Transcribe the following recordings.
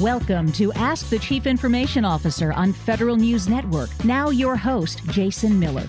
Welcome to Ask the Chief Information Officer on Federal News Network. Now, your host, Jason Miller.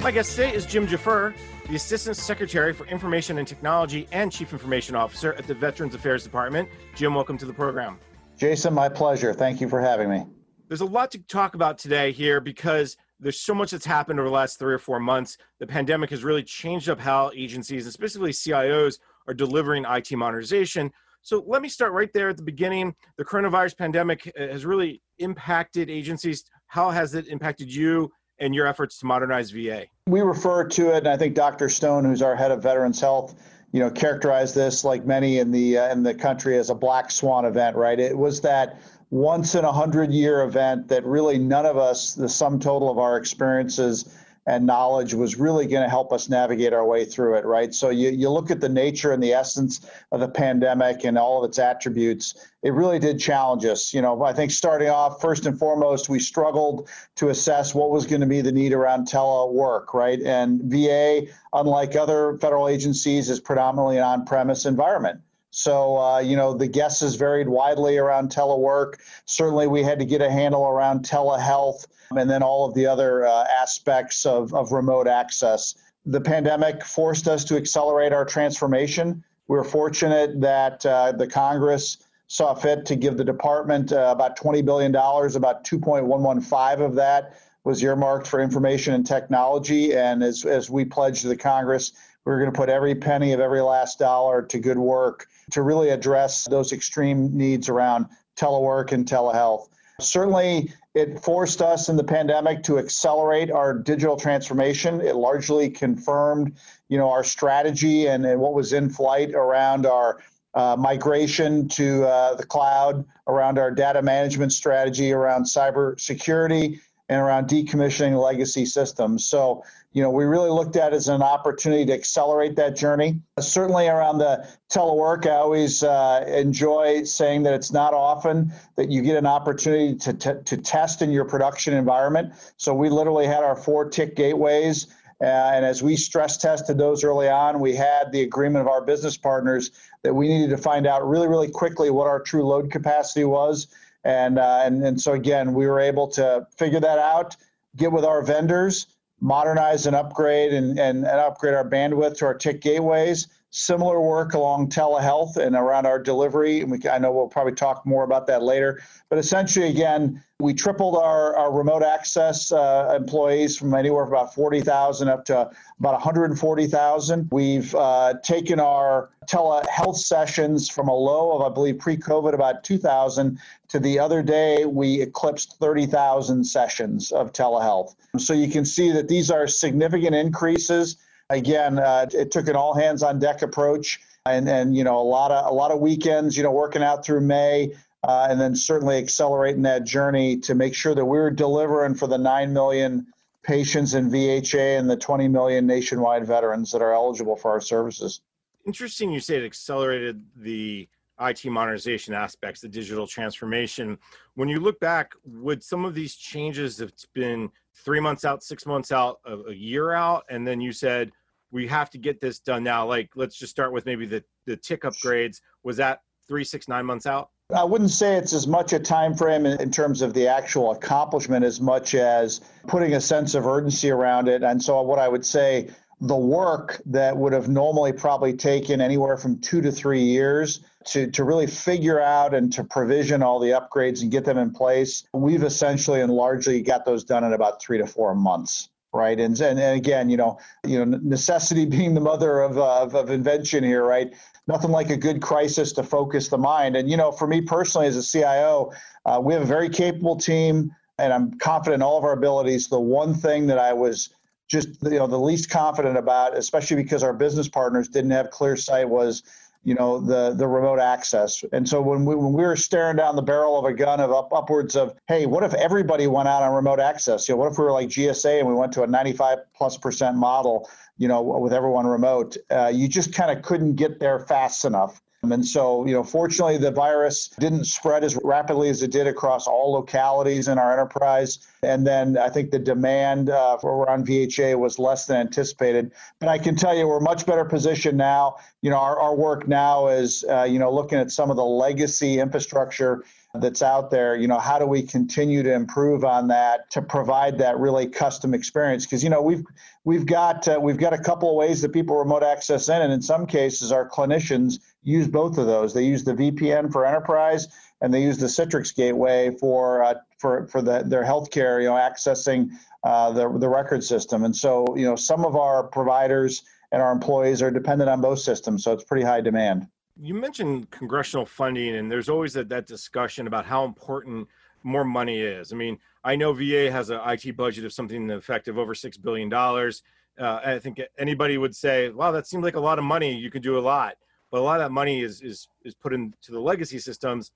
My guest today is Jim Gfrerer, the Assistant Secretary for Information and Technology and Chief Information Officer at the Veterans Affairs Department. Jim, welcome to the program. Jason, my pleasure. Thank you for having me. There's a lot to talk about today here because there's so much that's happened over the last three or four months. The pandemic has really changed up how agencies, and specifically CIOs, are delivering IT modernization. So let me start right there at the beginning. The coronavirus pandemic has really impacted agencies. How has it impacted you and your efforts to modernize VA? We refer to it, and I think Dr. Stone, who's our head of Veterans Health, you know, characterized this like many in the uh, in the country as a black swan event. Right? It was that once in a hundred year event that really none of us, the sum total of our experiences and knowledge was really going to help us navigate our way through it, right? So you, you look at the nature and the essence of the pandemic and all of its attributes, it really did challenge us. You know, I think starting off, first and foremost, we struggled to assess what was going to be the need around telework, right? And VA, unlike other federal agencies, is predominantly an on premise environment. So, uh, you know, the guesses varied widely around telework. Certainly, we had to get a handle around telehealth and then all of the other uh, aspects of, of remote access. The pandemic forced us to accelerate our transformation. We were fortunate that uh, the Congress saw fit to give the department uh, about $20 billion, about 2.115 of that was earmarked for information and technology. And as, as we pledged to the Congress, we are going to put every penny of every last dollar to good work to really address those extreme needs around telework and telehealth. Certainly, it forced us in the pandemic to accelerate our digital transformation. It largely confirmed, you know, our strategy and, and what was in flight around our uh, migration to uh, the cloud, around our data management strategy, around cybersecurity, and around decommissioning legacy systems. So, you know, we really looked at it as an opportunity to accelerate that journey. Certainly around the telework, I always uh, enjoy saying that it's not often that you get an opportunity to, t- to test in your production environment. So we literally had our four TIC gateways. Uh, and as we stress tested those early on, we had the agreement of our business partners that we needed to find out really, really quickly what our true load capacity was and, uh, and, and so again, we were able to figure that out, get with our vendors, modernize and upgrade and, and, and upgrade our bandwidth to our TIC gateways. Similar work along telehealth and around our delivery. And we, I know we'll probably talk more about that later. But essentially, again, we tripled our, our remote access uh, employees from anywhere from about 40,000 up to about 140,000. We've uh, taken our telehealth sessions from a low of, I believe, pre COVID about 2,000 to the other day, we eclipsed 30,000 sessions of telehealth. So you can see that these are significant increases. Again, uh, it took an all hands on deck approach. And, and you know a lot of a lot of weekends you know working out through May uh, and then certainly accelerating that journey to make sure that we're delivering for the 9 million patients in VHA and the 20 million nationwide veterans that are eligible for our services. Interesting you say it accelerated the IT modernization aspects, the digital transformation. When you look back, would some of these changes have been three months out, six months out, a year out, and then you said, we have to get this done now. Like, let's just start with maybe the, the TIC upgrades. Was that three, six, nine months out? I wouldn't say it's as much a time frame in, in, terms of the actual accomplishment as much as putting a sense of urgency around it. And so, what I would say, the work that would have normally probably taken anywhere from two to three years to, to really figure out and to provision all the upgrades and get them in place, we've essentially and largely got those done in about three to four months right? And, and and again, you know, you know, necessity being the mother of, uh, of, of invention here, right? nothing like a good crisis to focus the mind. And, you know, for me personally as a CIO, uh, we have a very capable team and I'm confident in all of our abilities. The one thing that I was just, you know, the least confident about, especially because our business partners didn't have clear sight was, you know, the, the remote access. And so when we, when we were staring down the barrel of a gun of up, upwards of, hey, what if everybody went out on remote access? You know, what if we were like GSA and we went to a 95 plus percent model? you know, with everyone remote, uh, you just kind of couldn't get there fast enough. And so, you know, fortunately, the virus didn't spread as rapidly as it did across all localities in our enterprise. And then I think the demand uh, for around VHA was less than anticipated. But I can tell you, we're much better positioned now. You know, our, our work now is, uh, you know, looking at some of the legacy infrastructure that's out there you know how do we continue to improve on that to provide that really custom experience because you know we've we've got uh, we've got a couple of ways that people remote access in and in some cases our clinicians use both of those they use the vpn for enterprise and they use the citrix gateway for uh, for for the, their healthcare you know accessing uh, the, the record system and so you know some of our providers and our employees are dependent on both systems so it's pretty high demand you mentioned congressional funding, and there's always that, that discussion about how important more money is. I mean, I know VA has an IT budget of something effective over six billion dollars. Uh, I think anybody would say, "Wow, that seems like a lot of money. You could do a lot." But a lot of that money is is is put into the legacy systems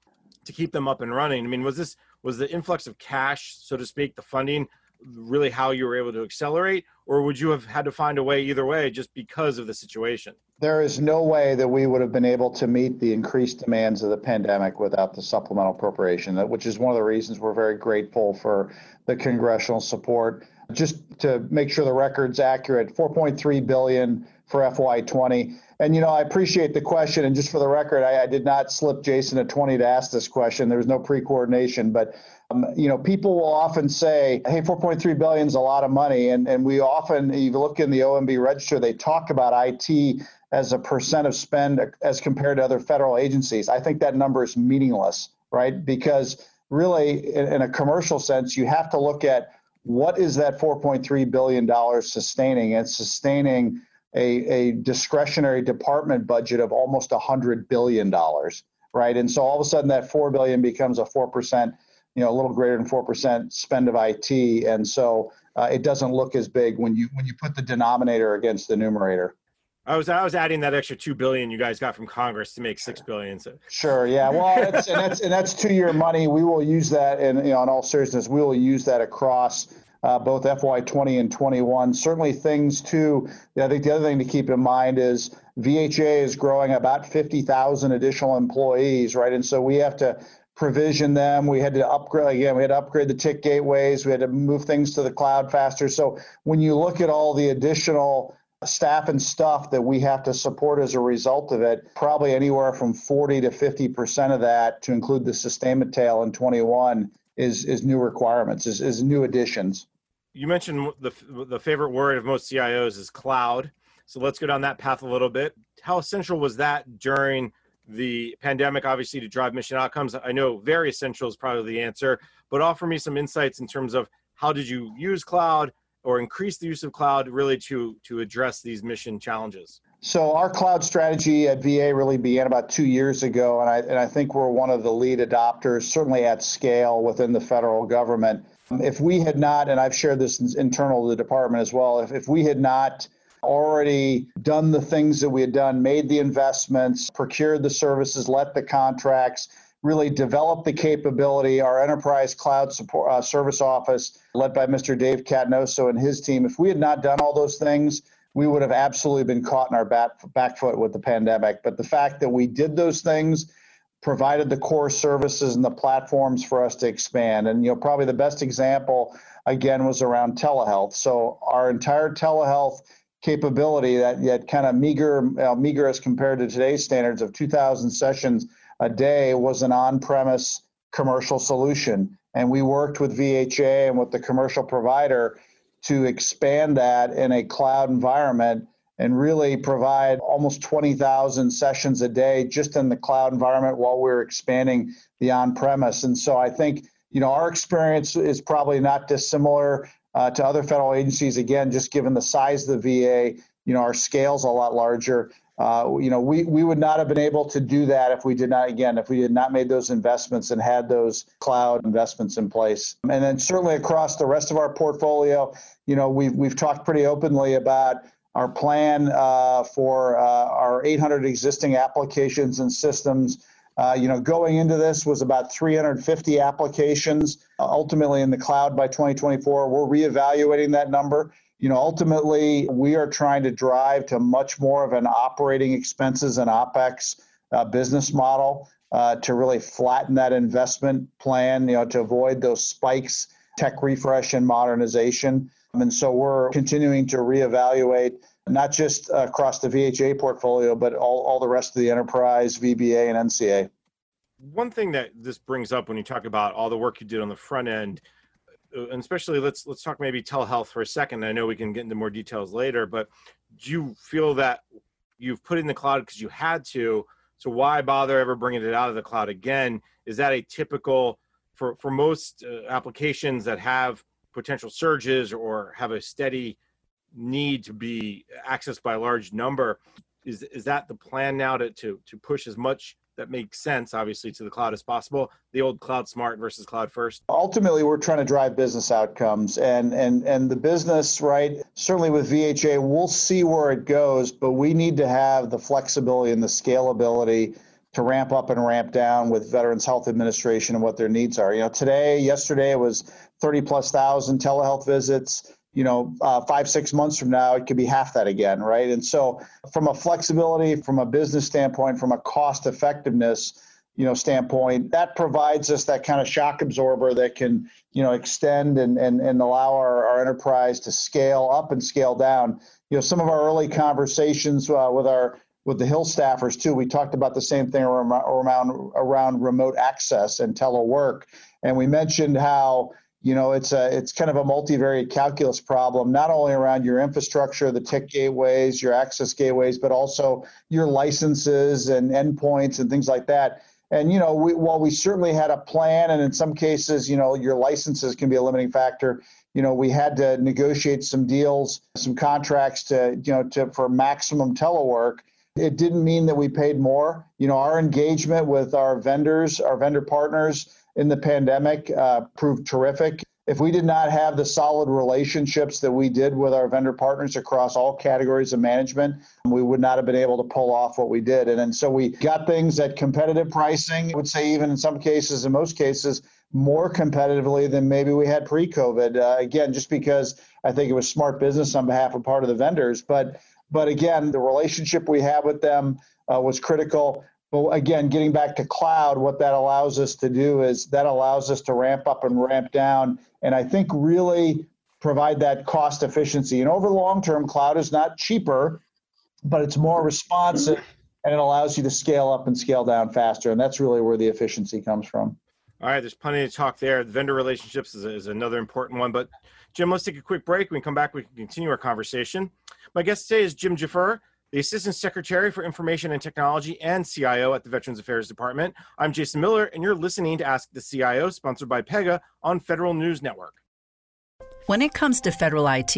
to keep them up and running. I mean, was this was the influx of cash, so to speak, the funding really how you were able to accelerate, or would you have had to find a way either way just because of the situation? There is no way that we would have been able to meet the increased demands of the pandemic without the supplemental appropriation, which is one of the reasons we're very grateful for the congressional support. Just to make sure the record's accurate, 4.3 billion for FY20. And you know, I appreciate the question. And just for the record, I, I did not slip Jason a 20 to ask this question. There was no pre-coordination, but um, you know, people will often say, "Hey, 4.3 billion is a lot of money," and and we often, if you look in the OMB register, they talk about IT as a percent of spend as compared to other federal agencies. I think that number is meaningless, right? Because really, in, in a commercial sense, you have to look at what is that 4.3 billion dollars sustaining? It's sustaining a, a discretionary department budget of almost 100 billion dollars, right? And so all of a sudden, that 4 billion becomes a 4 percent you know a little greater than four percent spend of IT, and so uh, it doesn't look as big when you when you put the denominator against the numerator. I was I was adding that extra two billion you guys got from Congress to make six billion. So. Sure, yeah. Well, and that's and that's two year money. We will use that, and you know, in all seriousness, we will use that across uh, both FY20 and 21. Certainly, things too. I think the other thing to keep in mind is VHA is growing about 50,000 additional employees, right? And so we have to provision them. We had to upgrade again. We had to upgrade the TIC gateways. We had to move things to the cloud faster. So when you look at all the additional staff and stuff that we have to support as a result of it, probably anywhere from 40 to 50 percent of that, to include the sustainment tail in 21, is is new requirements, is, is new additions. You mentioned the the favorite word of most CIOs is cloud. So let's go down that path a little bit. How essential was that during the pandemic, obviously, to drive mission outcomes? I know very essential is probably the answer, but offer me some insights in terms of how did you use cloud or increase the use of cloud really to to address these mission challenges? So our cloud strategy at VA really began about two years ago, and I and I think we're one of the lead adopters, certainly at scale within the federal government. If we had not, and I've shared this internal to the department as well, if, if we had not already done the things that we had done, made the investments, procured the services, let the contracts, really develop the capability. Our enterprise cloud support uh, service office, led by Mr. Dave Catanoso and his team, if we had not done all those things, we would have absolutely been caught in our back, back foot with the pandemic. But the fact that we did those things provided the core services and the platforms for us to expand. And you know, probably the best example again was around telehealth. So our entire telehealth capability that yet kind of meager, uh, meager as compared to today's standards of 2,000 sessions a day was an on-premise commercial solution. And we worked with VHA and with the commercial provider to expand that in a cloud environment and really provide almost 20,000 sessions a day just in the cloud environment while we're expanding the on-premise. And so I think, you know, our experience is probably not dissimilar uh, to other federal agencies. Again, just given the size of the VA, you know, our scale's a lot larger. Uh, you know, we, we would not have been able to do that if we did not, again, if we had not made those investments and had those cloud investments in place. And then certainly across the rest of our portfolio, you know, we've, we've talked pretty openly about our plan uh, for uh, our 800 existing applications and systems uh, you know, going into this was about 350 applications, uh, ultimately in the cloud by 2024. We're reevaluating that number. You know, ultimately, we are trying to drive to much more of an operating expenses and OPEX uh, business model uh, to really flatten that investment plan, you know, to avoid those spikes, tech refresh and modernization. And so we're continuing to reevaluate not just across the VHA portfolio, but all, all the rest of the enterprise, VBA, and NCA. One thing that this brings up when you talk about all the work you did on the front end, uh, and especially let's let's talk maybe telehealth for a second. I know we can get into more details later, but do you feel that you've put in the cloud because you had to? So why bother ever bringing it out of the cloud again? Is that a typical for for most uh, applications that have potential surges or have a steady need to be accessed by a large number? Is is that the plan now to to to push as much that makes sense, obviously, to the cloud as possible. The old cloud smart versus cloud first. Ultimately, we're trying to drive business outcomes, and and and the business, right? Certainly with VHA, we'll see where it goes, but we need to have the flexibility and the scalability to ramp up and ramp down with Veterans Health Administration and what their needs are. You know, today, yesterday it was 30 plus thousand telehealth visits you know, uh, five, six months from now, it could be half that again, right? And so, from a flexibility, from a business standpoint, from a cost effectiveness, you know, standpoint, that provides us that kind of shock absorber that can, you know, extend and and, and allow our, our enterprise to scale up and scale down. You know, some of our early conversations uh, with our with the Hill staffers too, we talked about the same thing around around, around remote access and telework, and we mentioned how you know it's a it's kind of a multivariate calculus problem not only around your infrastructure the TIC gateways your access gateways but also your licenses and endpoints and things like that. And you know we, while we certainly had a plan and in some cases you know your licenses can be a limiting factor you know we had to negotiate some deals some contracts to you know to for maximum telework. It didn't mean that we paid more. You know our engagement with our vendors our vendor partners in the pandemic uh, proved terrific. If we did not have the solid relationships that we did with our vendor partners across all categories of management, we would not have been able to pull off what we did. And, and so we got things at competitive pricing, I would say, even in some cases, in most cases, more competitively than maybe we had pre COVID. Uh, again, just because I think it was smart business on behalf of part of the vendors. But, but again, the relationship we have with them uh, was critical. But again, getting back to cloud, what that allows us to do is that allows us to ramp up and ramp down. And I think really provide that cost efficiency. And over the long term, cloud is not cheaper, but it's more responsive and it allows you to scale up and scale down faster. And that's really where the efficiency comes from. All right, there's plenty to talk there. The vendor relationships is, is another important one. But Jim, let's take a quick break. When we come back, we can continue our conversation. My guest today is Jim Gfrerer the Assistant Secretary for Information and Technology and CIO at the Veterans Affairs Department. I'm Jason Miller, and you're listening to Ask the CIO, sponsored by Pega on Federal News Network. When it comes to federal IT,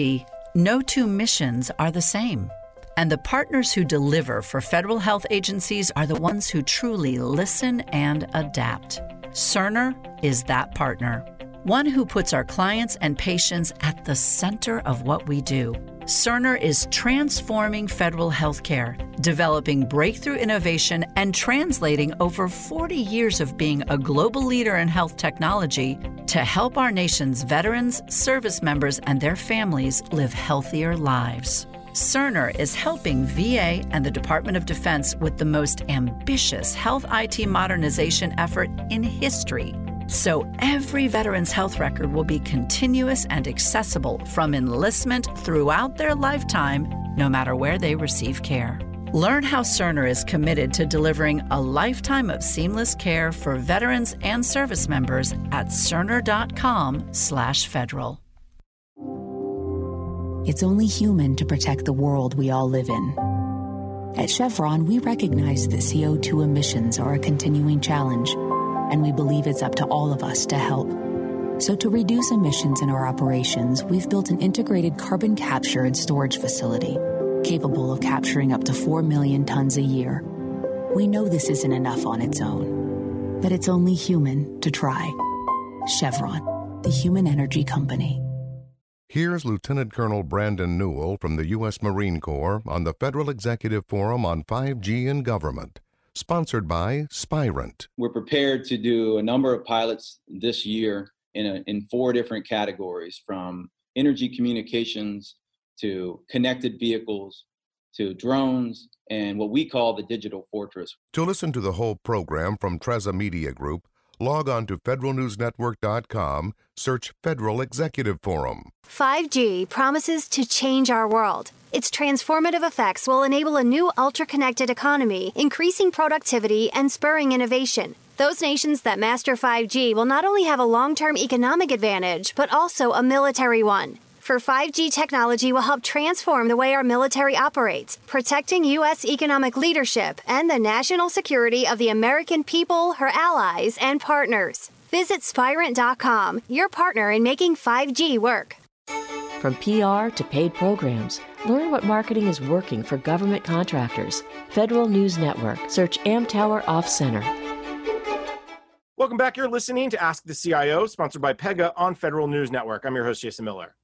no two missions are the same. And the partners who deliver for federal health agencies are the ones who truly listen and adapt. Cerner is that partner, one who puts our clients and patients at the center of what we do Cerner is transforming federal healthcare, developing breakthrough innovation, and translating over 40 years of being a global leader in health technology to help our nation's veterans, service members, and their families live healthier lives. Cerner is helping VA and the Department of Defense with the most ambitious health IT modernization effort in history so every veteran's health record will be continuous and accessible from enlistment throughout their lifetime, no matter where they receive care. Learn how Cerner is committed to delivering a lifetime of seamless care for veterans and service members at cerner.com/federal. It's only human to protect the world we all live in. At Chevron, we recognize that CO2 emissions are a continuing challenge and we believe it's up to all of us to help. So, to reduce emissions in our operations, we've built an integrated carbon capture and storage facility capable of capturing up to 4 million tons a year. We know this isn't enough on its own, but it's only human to try. Chevron, the human energy company. Here's Lieutenant Colonel Brandon Newell from the U.S. Marine Corps on the Federal Executive Forum on 5G and Government sponsored by Spirent. We're prepared to do a number of pilots this year in, a, in four different categories from energy communications to connected vehicles to drones and what we call the digital fortress. To listen to the whole program from Trezza Media Group, log on to federalnewsnetwork.com, search Federal Executive Forum. 5G promises to change our world. Its transformative effects will enable a new ultra connected economy, increasing productivity and spurring innovation. Those nations that master 5G will not only have a long term economic advantage, but also a military one. For 5G technology will help transform the way our military operates, protecting U.S. economic leadership and the national security of the American people, her allies, and partners. Visit Spirent.com, your partner in making 5G work. From PR to paid programs, learn what marketing is working for government contractors. Federal News Network. Search Amtower Off Center. Welcome back. You're listening to Ask the CIO, sponsored by Pega on Federal News Network. I'm your host, Jason Miller.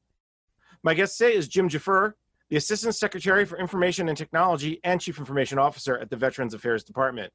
My guest today is Jim Gfrerer, the Assistant Secretary for Information and Technology and Chief Information Officer at the Veterans Affairs Department.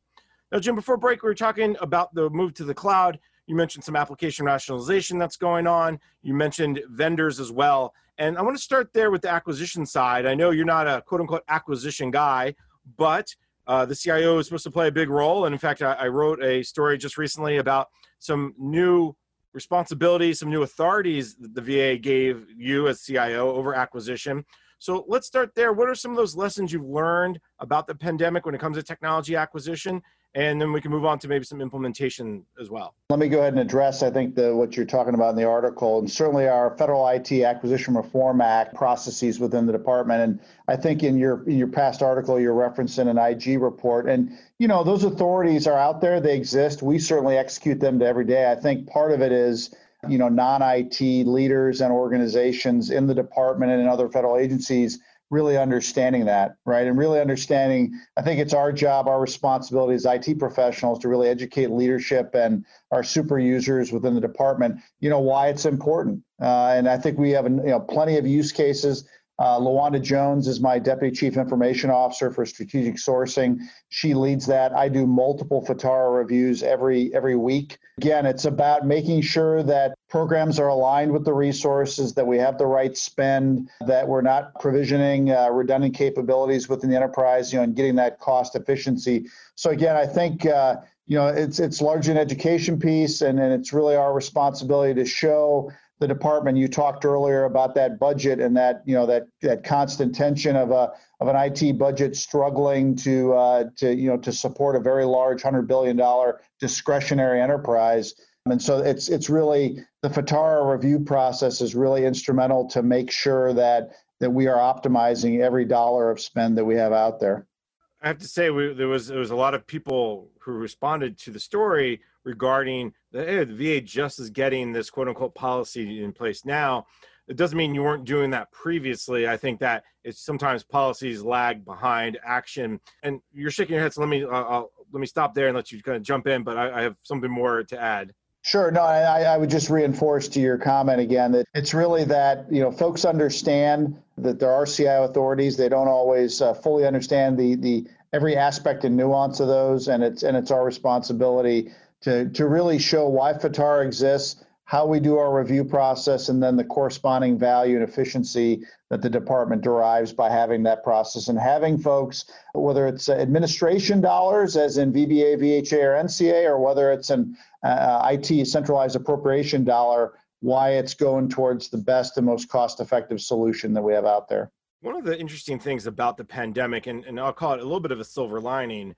Now, Jim, before break, we were talking about the move to the cloud. You mentioned some application rationalization that's going on. You mentioned vendors as well. And I want to start there with the acquisition side. I know you're not a quote unquote acquisition guy, but uh, the CIO is supposed to play a big role. And in fact, I, I wrote a story just recently about some new responsibilities, some new authorities that the VA gave you as CIO over acquisition. So let's start there. What are some of those lessons you've learned about the pandemic when it comes to technology acquisition? And then we can move on to maybe some implementation as well. Let me go ahead and address, I think, the, what you're talking about in the article, and certainly our Federal IT Acquisition Reform Act processes within the department. And I think in your in your past article, you're referencing an IG report, and you know those authorities are out there; they exist. We certainly execute them to every day. I think part of it is you know non-IT leaders and organizations in the department and in other federal agencies really understanding that, right? And really understanding, I think it's our job, our responsibility as IT professionals to really educate leadership and our super users within the department, you know, why it's important. Uh, and I think we have, you know, plenty of use cases uh, Lawanda Jones is my Deputy Chief Information Officer for Strategic Sourcing. She leads that. I do multiple FITARA reviews every every week. Again, it's about making sure that programs are aligned with the resources, that we have the right spend, that we're not provisioning uh, redundant capabilities within the enterprise, you know, and getting that cost efficiency. So again, I think. Uh, you know, it's it's largely an education piece, and, and it's really our responsibility to show the department. You talked earlier about that budget and that you know that that constant tension of a of an IT budget struggling to uh, to you know to support a very large hundred billion dollar discretionary enterprise. And so it's it's really the FITARA review process is really instrumental to make sure that that we are optimizing every dollar of spend that we have out there. I have to say, we, there was there was a lot of people who responded to the story regarding the, hey, the VA just is getting this quote unquote policy in place now. It doesn't mean you weren't doing that previously. I think that it's sometimes policies lag behind action. And you're shaking your head, so let me uh, let me stop there and let you kind of jump in. But I, I have something more to add. Sure. No, I, I would just reinforce to your comment again that it's really that you know folks understand that there are CIO authorities. They don't always uh, fully understand the the every aspect and nuance of those, and it's and it's our responsibility to to really show why FITARA exists, how we do our review process, and then the corresponding value and efficiency that the department derives by having that process and having folks, whether it's administration dollars, as in VBA, VHA, or NCA, or whether it's an uh, IT centralized appropriation dollar, why it's going towards the best and most cost-effective solution that we have out there. One of the interesting things about the pandemic, and, and I'll call it a little bit of a silver lining,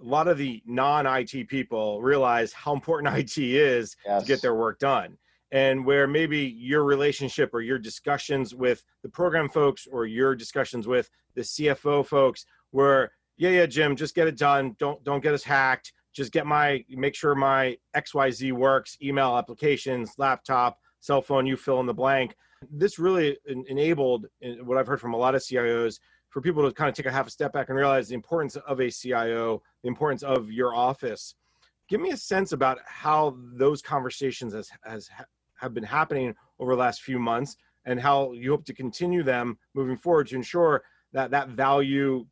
a lot of the non-IT people realize how important IT is yes. to get their work done. And where maybe your relationship or your discussions with the program folks or your discussions with the CFO folks were, yeah, yeah, Jim, just get it done. Don't don't get us hacked. Just get my make sure my XYZ works, email applications, laptop, cell phone, you fill in the blank. This really enabled eh, what I've heard from a lot of CIOs for people to kind of take a half a step back and realize the importance of a CIO, the importance of your office. Give me a sense about how those conversations has, has have been happening over the last few months and how you hope to continue them moving forward to ensure that that value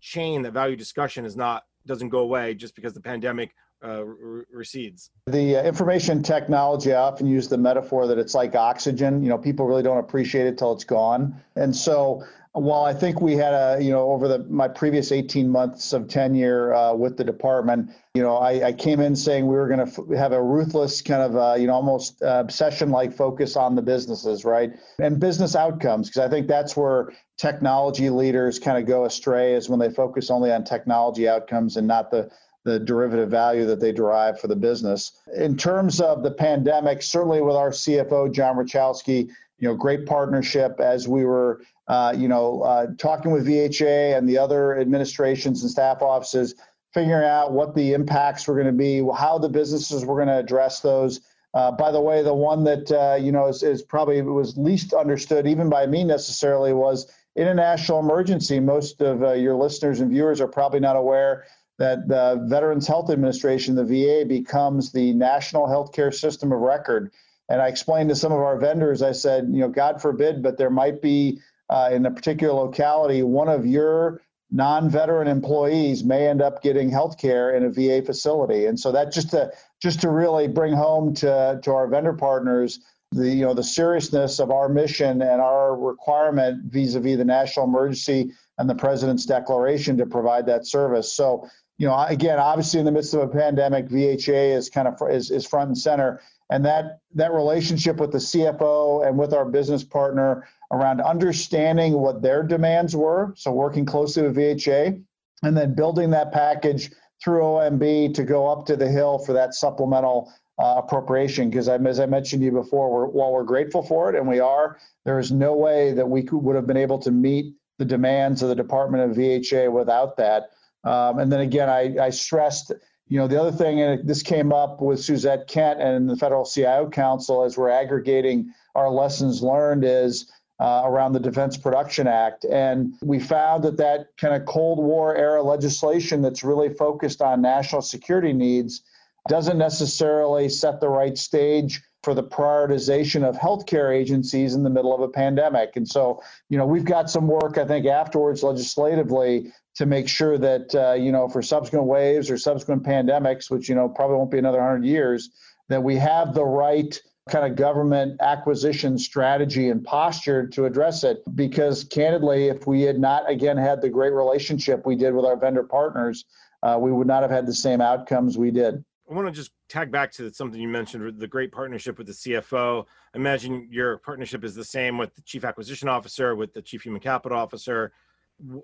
chain, that value discussion is not doesn't go away just because the pandemic uh, recedes. The uh, information technology, I often use the metaphor that it's like oxygen. You know, people really don't appreciate it till it's gone. And so Well, I think we had a, you know, over the my previous 18 months of tenure uh, with the department, you know, I, I came in saying we were going to f- have a ruthless kind of, uh, you know, almost uh, obsession-like focus on the businesses, right, and business outcomes, because I think that's where technology leaders kind of go astray is when they focus only on technology outcomes and not the the derivative value that they derive for the business. In terms of the pandemic, certainly with our CFO John Rychalski, you know, great partnership as we were, uh, you know, uh, talking with VHA and the other administrations and staff offices, figuring out what the impacts were going to be, how the businesses were going to address those. Uh, by the way, the one that uh, you know is, is probably was least understood, even by me necessarily, was international emergency. Most of uh, your listeners and viewers are probably not aware that the Veterans Health Administration, the VA, becomes the national healthcare system of record. And I explained to some of our vendors, I said, you know, God forbid, but there might be uh, in a particular locality, one of your non-veteran employees may end up getting health care in a VA facility. And so that just to just to really bring home to, to our vendor partners the you know the seriousness of our mission and our requirement vis-a-vis the national emergency and the president's declaration to provide that service. So you know, again, obviously in the midst of a pandemic, VHA is kind of is, is front and center, and that that relationship with the CFO and with our business partner around understanding what their demands were, so working closely with VHA, and then building that package through OMB to go up to the Hill for that supplemental uh, appropriation. Because as I mentioned to you before, we're, while we're grateful for it, and we are, there is no way that we could, would have been able to meet the demands of the Department of VHA without that. Um, and then again, I, I, stressed, you know, the other thing, and this came up with Suzette Kent and the Federal CIO Council as we're aggregating our lessons learned is uh, around the Defense Production Act. And we found that that kind of Cold War era legislation that's really focused on national security needs doesn't necessarily set the right stage for the prioritization of healthcare agencies in the middle of a pandemic. And so, you know, we've got some work, I think, afterwards legislatively to make sure that uh, you know for subsequent waves or subsequent pandemics, which you know probably won't be another hundred years, that we have the right kind of government acquisition strategy and posture to address it. Because candidly, if we had not again had the great relationship we did with our vendor partners, uh, we would not have had the same outcomes we did. I want to just tag back to something you mentioned the great partnership with the CFO. I imagine your partnership is the same with the chief acquisition officer, with the chief human capital officer.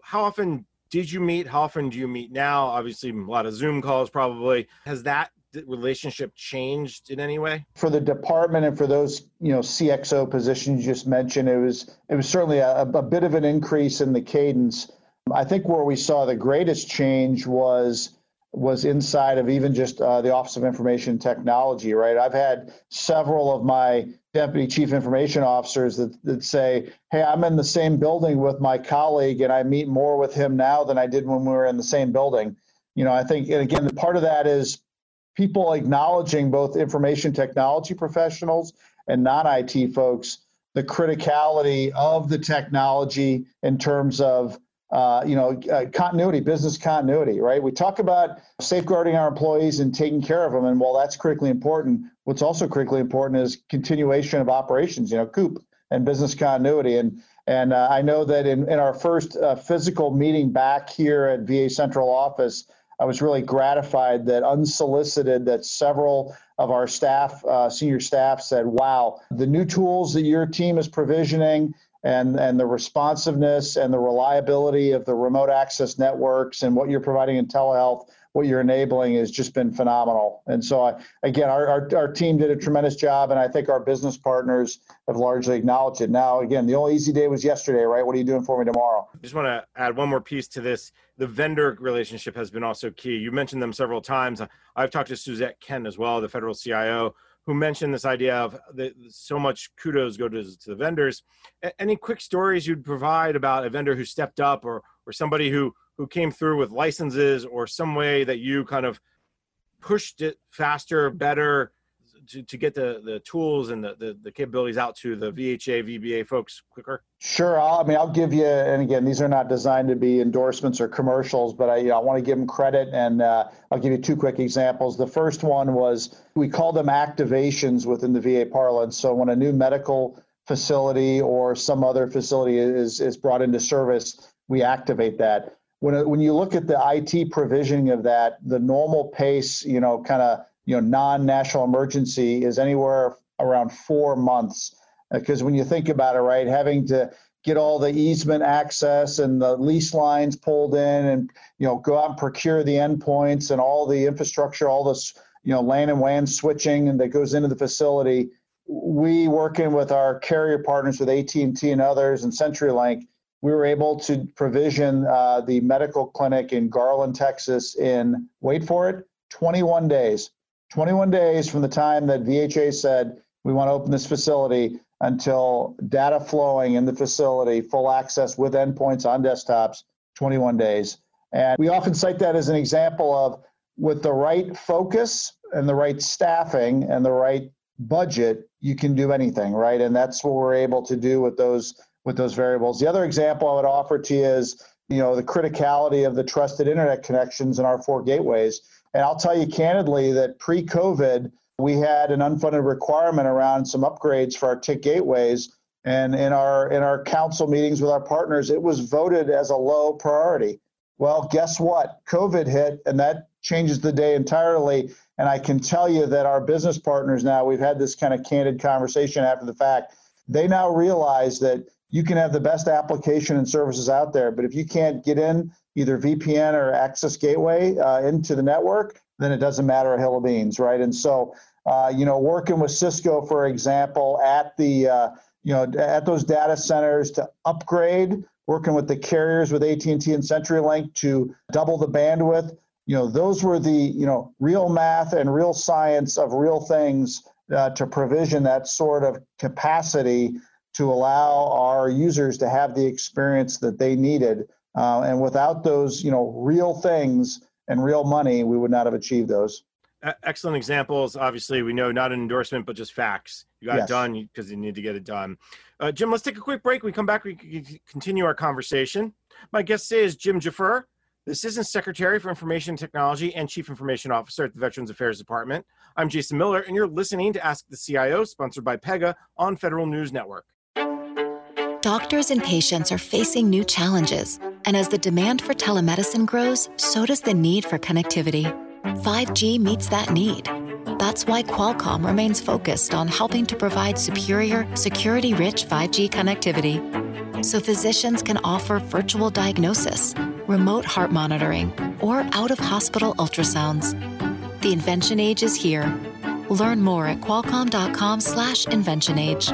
How often did you meet? How often do you meet now? Obviously, a lot of Zoom calls probably. Has that relationship changed in any way? For the department and for those you know CXO positions you just mentioned, it was it was certainly a, a bit of an increase in the cadence. I think where we saw the greatest change was was inside of even just uh, the Office of Information Technology, right? I've had several of my deputy chief information officers that, that say, hey, I'm in the same building with my colleague and I meet more with him now than I did when we were in the same building. You know, I think, and again, part of that is people acknowledging both information technology professionals and non IT folks the criticality of the technology in terms of uh, you know, uh, continuity, business continuity, right? We talk about safeguarding our employees and taking care of them, and while that's critically important, what's also critically important is continuation of operations. You know, COOP and business continuity, and and uh, I know that in in our first uh, physical meeting back here at VA Central Office, I was really gratified that unsolicited that several of our staff, uh, senior staff, said, "Wow, the new tools that your team is provisioning." And, and the responsiveness and the reliability of the remote access networks and what you're providing in telehealth, what you're enabling has just been phenomenal. And so, I, again, our, our, our team did a tremendous job, and I think our business partners have largely acknowledged it. Now, again, the only easy day was yesterday, right? What are you doing for me tomorrow? Just want to add one more piece to this. The vendor relationship has been also key. You mentioned them several times. I've talked to Suzette Kent as well, the federal CIO who mentioned this idea of the, so much kudos go to, to the vendors. A- any quick stories you'd provide about a vendor who stepped up or, or somebody who, who came through with licenses or some way that you kind of pushed it faster, better, to, to get the, the tools and the, the, the capabilities out to the VHA, VBA folks quicker? Sure. I'll, I mean, I'll give you, and again, these are not designed to be endorsements or commercials, but I, you know, I want to give them credit, and uh, I'll give you two quick examples. The first one was we call them activations within the VA parlance. So when a new medical facility or some other facility is, is brought into service, we activate that. When, when you look at the IT provisioning of that, the normal pace, you know, kind of, you know, non-national emergency is anywhere around four months. Because when you think about it, right, having to get all the easement access and the lease lines pulled in and you know go out and procure the endpoints and all the infrastructure all this you know LAN and WAN switching and that goes into the facility we working with our carrier partners with AT&T and others and CenturyLink we were able to provision uh, the medical clinic in Garland Texas in wait for it 21 days 21 days from the time that VHA said we want to open this facility until data flowing in the facility, full access with endpoints on desktops, 21 days. And we often cite that as an example of with the right focus and the right staffing and the right budget, you can do anything, right? And that's what we're able to do with those with those variables. The other example I would offer to you is, you know, the criticality of the trusted internet connections in our four gateways. And I'll tell you candidly that pre-COVID, we had an unfunded requirement around some upgrades for our TIC gateways. And in our in our council meetings with our partners, it was voted as a low priority. Well, guess what? COVID hit, and that changes the day entirely. And I can tell you that our business partners now, we've had this kind of candid conversation after the fact. They now realize that you can have the best application and services out there, but if you can't get in either VPN or access gateway uh, into the network, then it doesn't matter a hill of beans, right? And so, uh, you know, working with Cisco, for example, at the uh, you know at those data centers to upgrade, working with the carriers with AT&T and CenturyLink to double the bandwidth. You know, those were the you know real math and real science of real things uh, to provision that sort of capacity to allow our users to have the experience that they needed. Uh, and without those, you know, real things, and real money, we would not have achieved those. Excellent examples. Obviously, we know not an endorsement, but just facts. You got yes. it done because you need to get it done. Uh, Jim, let's take a quick break. we come back, we continue our conversation. My guest today is Jim Gfrerer, the Assistant Secretary for Information Technology and Chief Information Officer at the Veterans Affairs Department. I'm Jason Miller, and you're listening to Ask the CIO, sponsored by Pega on Federal News Network. Doctors and patients are facing new challenges, and as the demand for telemedicine grows, so does the need for connectivity. 5G meets that need. That's why Qualcomm remains focused on helping to provide superior, security rich 5G connectivity so physicians can offer virtual diagnosis, remote heart monitoring, or out of hospital ultrasounds. The invention age is here. Learn more at qualcomm.com/slash invention age.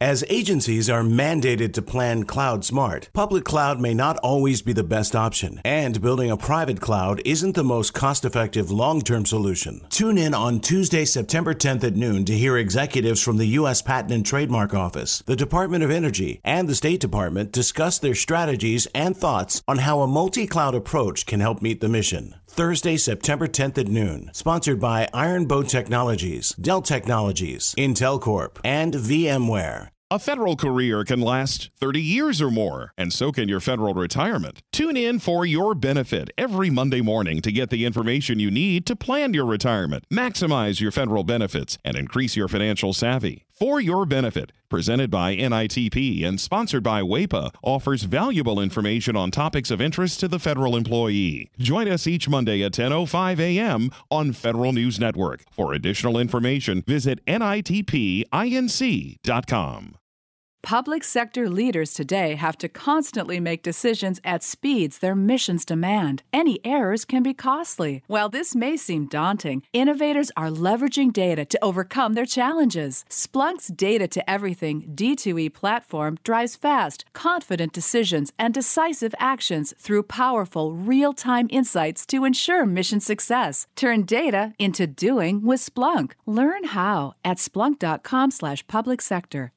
As agencies are mandated to plan cloud smart, public cloud may not always be the best option, and building a private cloud isn't the most cost effective long term solution. Tune in on Tuesday, September 10th at noon to hear executives from the U.S. Patent and Trademark Office, the Department of Energy, and the State Department discuss their strategies and thoughts on how a multi cloud approach can help meet the mission. Thursday, September 10th at noon. Sponsored by Iron Bow Technologies, Dell Technologies, Intel Corp, and VMware. A federal career can last 30 years or more, and so can your federal retirement. Tune in for Your Benefit every Monday morning to get the information you need to plan your retirement, maximize your federal benefits, and increase your financial savvy. For Your Benefit, presented by NITP and sponsored by WAEPA, offers valuable information on topics of interest to the federal employee. Join us each Monday at 10:05 a.m. on Federal News Network. For additional information, visit nitpinc.com. Public sector leaders today have to constantly make decisions at speeds their missions demand. Any errors can be costly. While this may seem daunting, innovators are leveraging data to overcome their challenges. Splunk's Data to Everything D2E platform drives fast, confident decisions and decisive actions through powerful, real time insights to ensure mission success. Turn data into doing with Splunk. Learn how at splunk.com/slash public sector.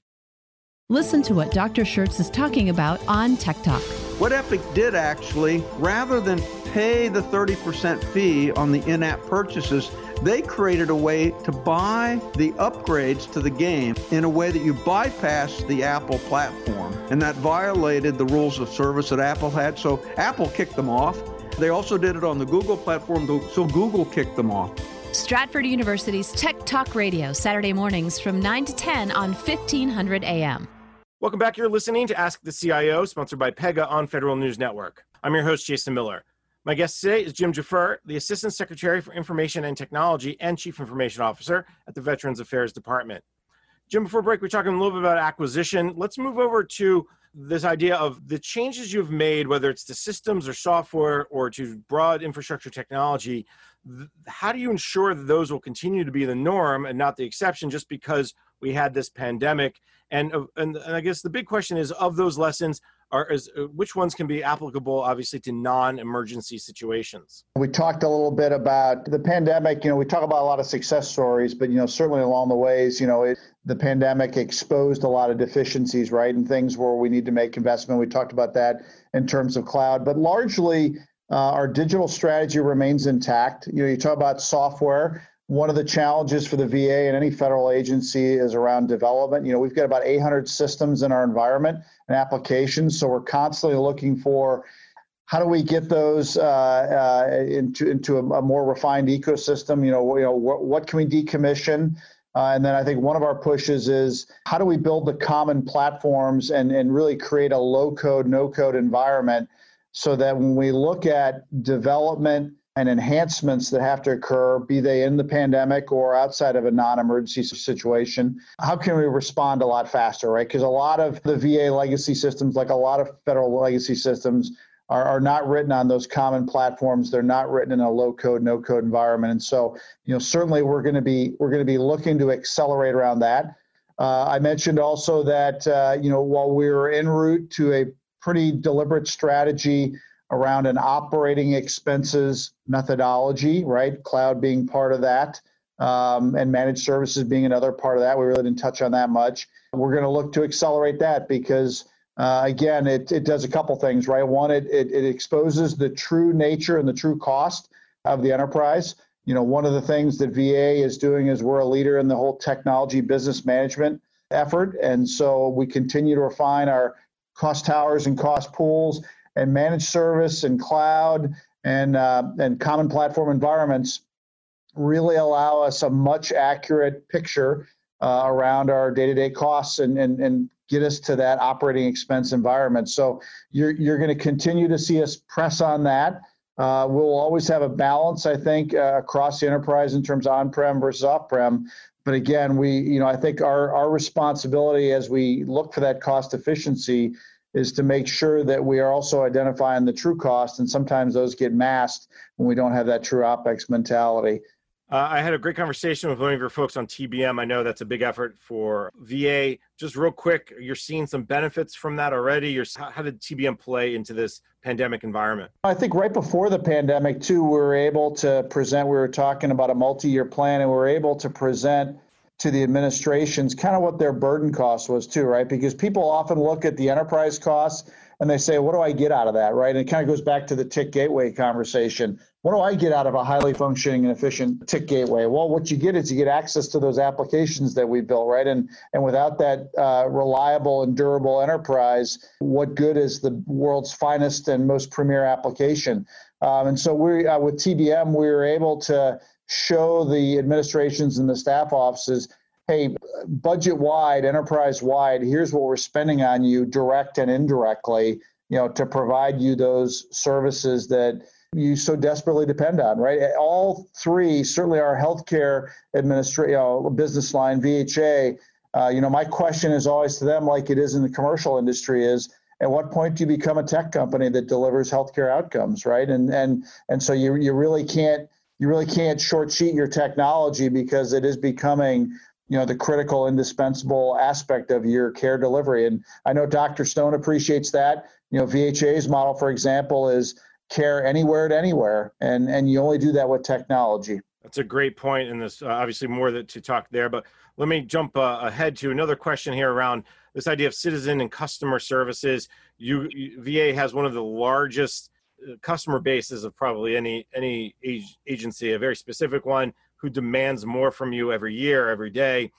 Listen to what Dr. Shurtz is talking about on Tech Talk. What Epic did actually, rather than pay the 30% fee on the in app purchases, they created a way to buy the upgrades to the game in a way that you bypass the Apple platform. And that violated the rules of service that Apple had. So Apple kicked them off. They also did it on the Google platform, so Google kicked them off. Stratford University's Tech Talk Radio, Saturday mornings from 9 to 10 on 1500 AM. Welcome back. You're listening to Ask the CIO, sponsored by Pega on Federal News Network. I'm your host, Jason Miller. My guest today is Jim Gfrerer, the Assistant Secretary for Information and Technology and Chief Information Officer at the Veterans Affairs Department. Jim, before break, we're talking a little bit about acquisition. Let's move over to this idea of the changes you've made, whether it's to systems or software or to broad infrastructure technology. How do you ensure that those will continue to be the norm and not the exception just because we had this pandemic? And, uh, and, and I guess the big question is of those lessons, are is, uh, which ones can be applicable obviously to non-emergency situations? We talked a little bit about the pandemic. You know we talk about a lot of success stories but you know certainly along the ways you know it, the pandemic exposed a lot of deficiencies right and things where we need to make investment. We talked about that in terms of cloud. But largely uh, our digital strategy remains intact. You know you talk about software one of the challenges for the VA and any federal agency is around development. You know, we've got about 800 systems in our environment and applications, so we're constantly looking for how do we get those uh, uh, into into a, a, more refined ecosystem. You know, you know what, what can we decommission. Uh, and then I think one of our pushes is how do we build the common platforms and, and really create a low code, no code environment so that when we look at development and enhancements that have to occur, be they in the pandemic or outside of a non emergency situation, how can we respond a lot faster, right? Because a lot of the VA legacy systems, like a lot of federal legacy systems, are, are not written on those common platforms. They're not written in a low code, no code environment. And so, you know, certainly we're going to be we're going to be looking to accelerate around that. Uh, I mentioned also that uh, you know while we were en route to a pretty deliberate strategy around an operating expenses methodology, right? Cloud being part of that, um, and managed services being another part of that. We really didn't touch on that much. We're going to look to accelerate that because, uh, again, it, it does a couple things, right? One, it, it, it exposes the true nature and the true cost of the enterprise. You know, one of the things that VA is doing is we're a leader in the whole technology business management effort. And so we continue to refine our cost towers and cost pools and managed service and cloud and uh, and common platform environments really allow us a much accurate picture uh, around our day-to-day costs and, and and get us to that operating expense environment. So you're you're going to continue to see us press on that. Uh, we'll always have a balance, I think, uh, across the enterprise in terms of on-prem versus off-prem. But again, we, you know, I think our our responsibility as we look for that cost efficiency is to make sure that we are also identifying the true cost, and sometimes those get masked when we don't have that true OPEX mentality. Uh, I had a great conversation with one of your folks on TBM. I know that's a big effort for VA. Just real quick, you're seeing some benefits from that already. You're, how did TBM play into this pandemic environment? I think right before the pandemic, too, we were able to present, we were talking about a multi year plan, and we were able to present to the administrations kind of what their burden cost was too, right? Because people often look at the enterprise costs and they say, what do I get out of that, right? And it kind of goes back to the TIC gateway conversation. What do I get out of a highly functioning and efficient TIC gateway? Well, what you get is you get access to those applications that we built, right? And and without that uh, reliable and durable enterprise, what good is the world's finest and most premier application? Um, and so we, uh, with TBM, we were able to show the administrations and the staff offices hey, budget wide, enterprise wide, here's what we're spending on you, direct and indirectly, you know, to provide you those services that you so desperately depend on, right? All three, certainly our healthcare administration, you know, business line, VHA. Uh, you know, my question is always to them, like it is in the commercial industry, is at what point do you become a tech company that delivers healthcare outcomes, right? And and and so you you really can't you really can't short sheet your technology because it is becoming you know the critical indispensable aspect of your care delivery. And i know dr stone appreciates that. You know vha's model for example is care anywhere to anywhere and and you only do that with technology. That's a great point and there's uh, obviously more that, to talk there but let me jump uh, ahead to another question here around this idea of citizen and customer services. You, you va has one of the largest customer bases of probably any any agency, a very specific one who demands more from you every year, every day.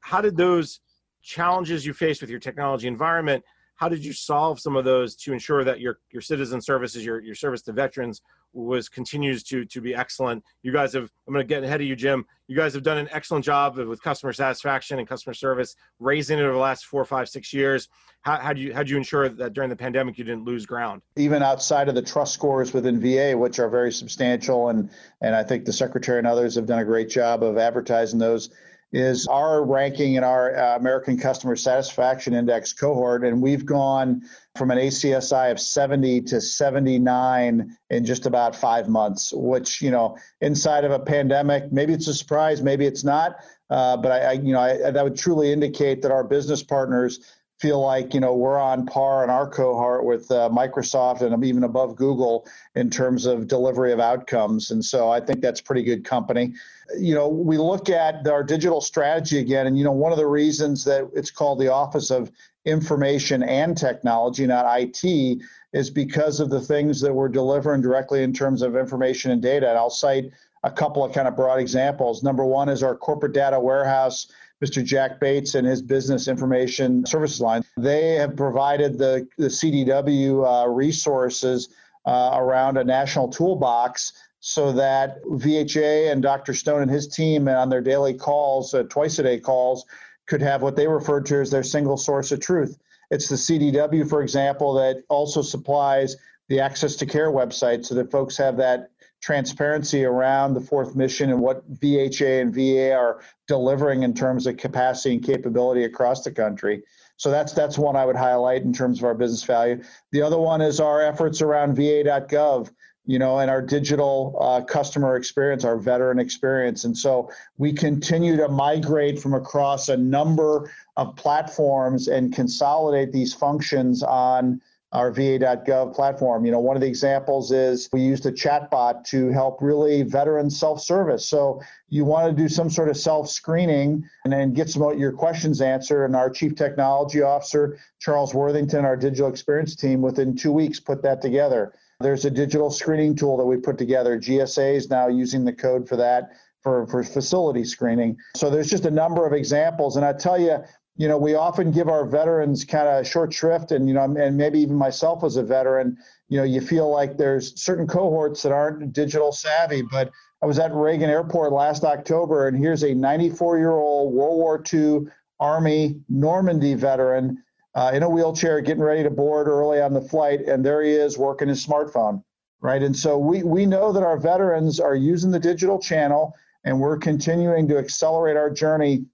How did those challenges you faced with your technology environment? How did you solve some of those to ensure that your your citizen services, your your service to veterans, was continues to to be excellent. You guys have I'm going to get ahead of you, Jim. You guys have done an excellent job with customer satisfaction and customer service, raising it over the last four, five, six years. How, how do you how do you ensure that during the pandemic you didn't lose ground? Even outside of the trust scores within VA, which are very substantial, and and I think the secretary and others have done a great job of advertising those is our ranking in our uh, American Customer Satisfaction Index cohort, and we've gone from an ACSI of 70 to 79 in just about five months. Which you know, inside of a pandemic, maybe it's a surprise, maybe it's not, uh, but I, I, you know, I, that would truly indicate that our business partners feel like you know we're on par in our cohort with uh, Microsoft and even above Google in terms of delivery of outcomes. And so I think that's pretty good company. You know, we look at our digital strategy again, and you know one of the reasons that it's called the Office of Information and Technology, not IT, is because of the things that we're delivering directly in terms of information and data. And I'll cite a couple of kind of broad examples. Number one is our corporate data warehouse Mr. Jack Bates and his business information services line. They have provided the, the CDW uh, resources uh, around a national toolbox so that VHA and Dr. Stone and his team on their daily calls, uh, twice a day calls, could have what they referred to as their single source of truth. It's the CDW, for example, that also supplies the Access to Care website so that folks have that transparency around the fourth mission and what VHA and VA are delivering in terms of capacity and capability across the country. So that's that's one I would highlight in terms of our business value. The other one is our efforts around VA.gov, you know, and our digital uh, customer experience, our veteran experience. And so we continue to migrate from across a number of platforms and consolidate these functions on our va.gov platform. You know, one of the examples is we used a chatbot to help really veterans self-service. So you want to do some sort of self-screening and then get some of your questions answered. And our chief technology officer, Charles Worthington, our digital experience team, within two weeks put that together. There's a digital screening tool that we put together. GSA is now using the code for that for, for facility screening. So there's just a number of examples. And I tell you, you know, we often give our veterans kind of short shrift, and you know, and maybe even myself as a veteran, you know, you feel like there's certain cohorts that aren't digital savvy. But I was at Reagan Airport last October, and here's a 94 year old World War II Army Normandy veteran uh, in a wheelchair, getting ready to board early on the flight, and there he is working his smartphone, right? And so we we know that our veterans are using the digital channel, and we're continuing to accelerate our journey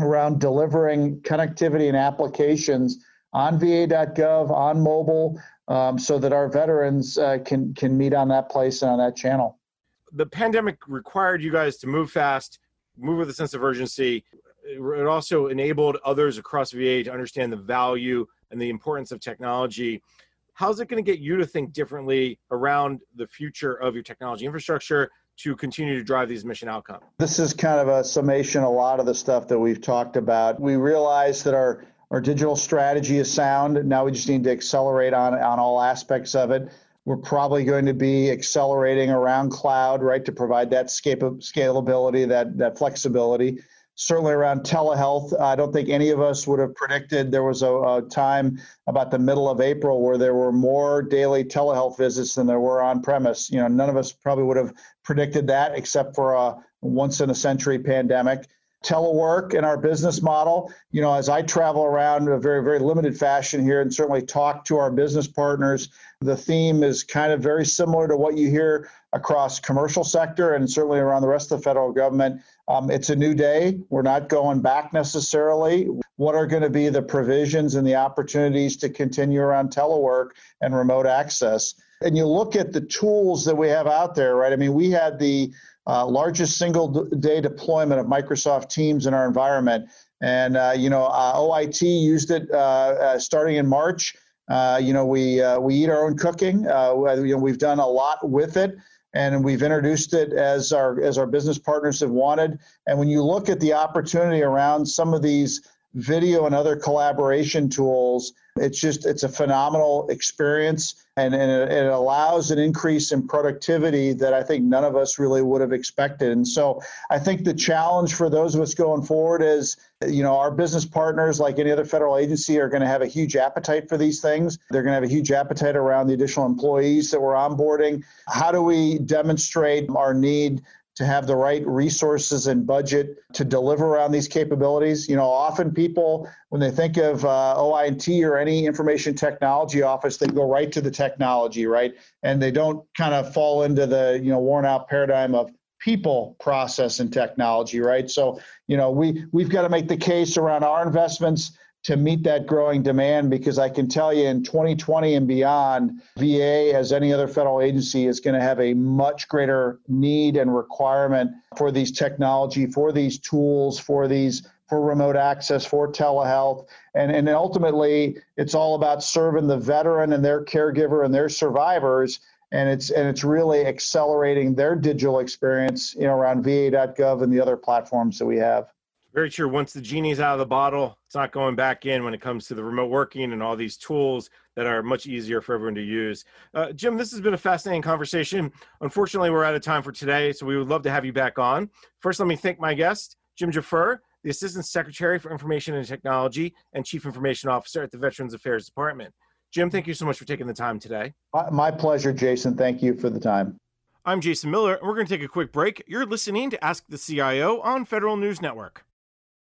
around delivering connectivity and applications on va.gov, on mobile, um, so that our veterans uh, can, can meet on that place and on that channel. The pandemic required you guys to move fast, move with a sense of urgency. It also enabled others across VA to understand the value and the importance of technology. How's it going to get you to think differently around the future of your technology infrastructure to continue to drive these mission outcomes? This is kind of a summation, a lot of the stuff that we've talked about. We realize that our our digital strategy is sound. Now we just need to accelerate on, on all aspects of it. We're probably going to be accelerating around cloud, right, to provide that scalability, that, that flexibility certainly around telehealth. I don't think any of us would have predicted there was a, a, time about the middle of April where there were more daily telehealth visits than there were on premise. You know, none of us probably would have predicted that except for a once in a century pandemic. Telework in our business model, you know, as I travel around in a very, very limited fashion here and certainly talk to our business partners, the theme is kind of very similar to what you hear across commercial sector and certainly around the rest of the federal government um, it's a new day. We're not going back necessarily. What are going to be the provisions and the opportunities to continue around telework and remote access? And you look at the tools that we have out there, right? I mean, we had the uh, largest single day deployment of Microsoft Teams in our environment. And, uh, you know, uh, OIT used it uh, uh, starting in March. Uh, you know, we, we eat our own cooking. you know, we've done a lot with it and we've introduced it as our as our business partners have wanted. And when you look at the opportunity around some of these video and other collaboration tools. It's just it's a phenomenal experience and, and it, it, allows an increase in productivity that I think none of us really would have expected. And so I think the challenge for those of us going forward is, you know, our business partners, like any other federal agency, are going to have a huge appetite for these things. They're going to have a huge appetite around the additional employees that we're onboarding. How do we demonstrate our need to have the right resources and budget to deliver around these capabilities. You know, often people, when they think of uh, OIT or any information technology office, they go right to the technology, right? And they don't kind of fall into the, you know, worn out paradigm of people, process, and technology, right? So, you know, we, we've got to make the case around our investments to meet that growing demand because I can tell you in 2020 and beyond, VA, as any other federal agency, is going to have a much greater need and requirement for these technology, for these tools, for these for remote access, for telehealth. And, and ultimately, it's all about serving the veteran and their caregiver and their survivors. And it's and it's really accelerating their digital experience, you know, around VA.gov and the other platforms that we have. Very true. Once the genie's out of the bottle, it's not going back in when it comes to the remote working and all these tools that are much easier for everyone to use. Uh, Jim, this has been a fascinating conversation. Unfortunately, we're out of time for today, so we would love to have you back on. First, let me thank my guest, Jim Gfrerer, the Assistant Secretary for Information and Technology and Chief Information Officer at the Veterans Affairs Department. Jim, thank you so much for taking the time today. My pleasure, Jason. Thank you for the time. I'm Jason Miller, and we're going to take a quick break. You're listening to Ask the CIO on Federal News Network.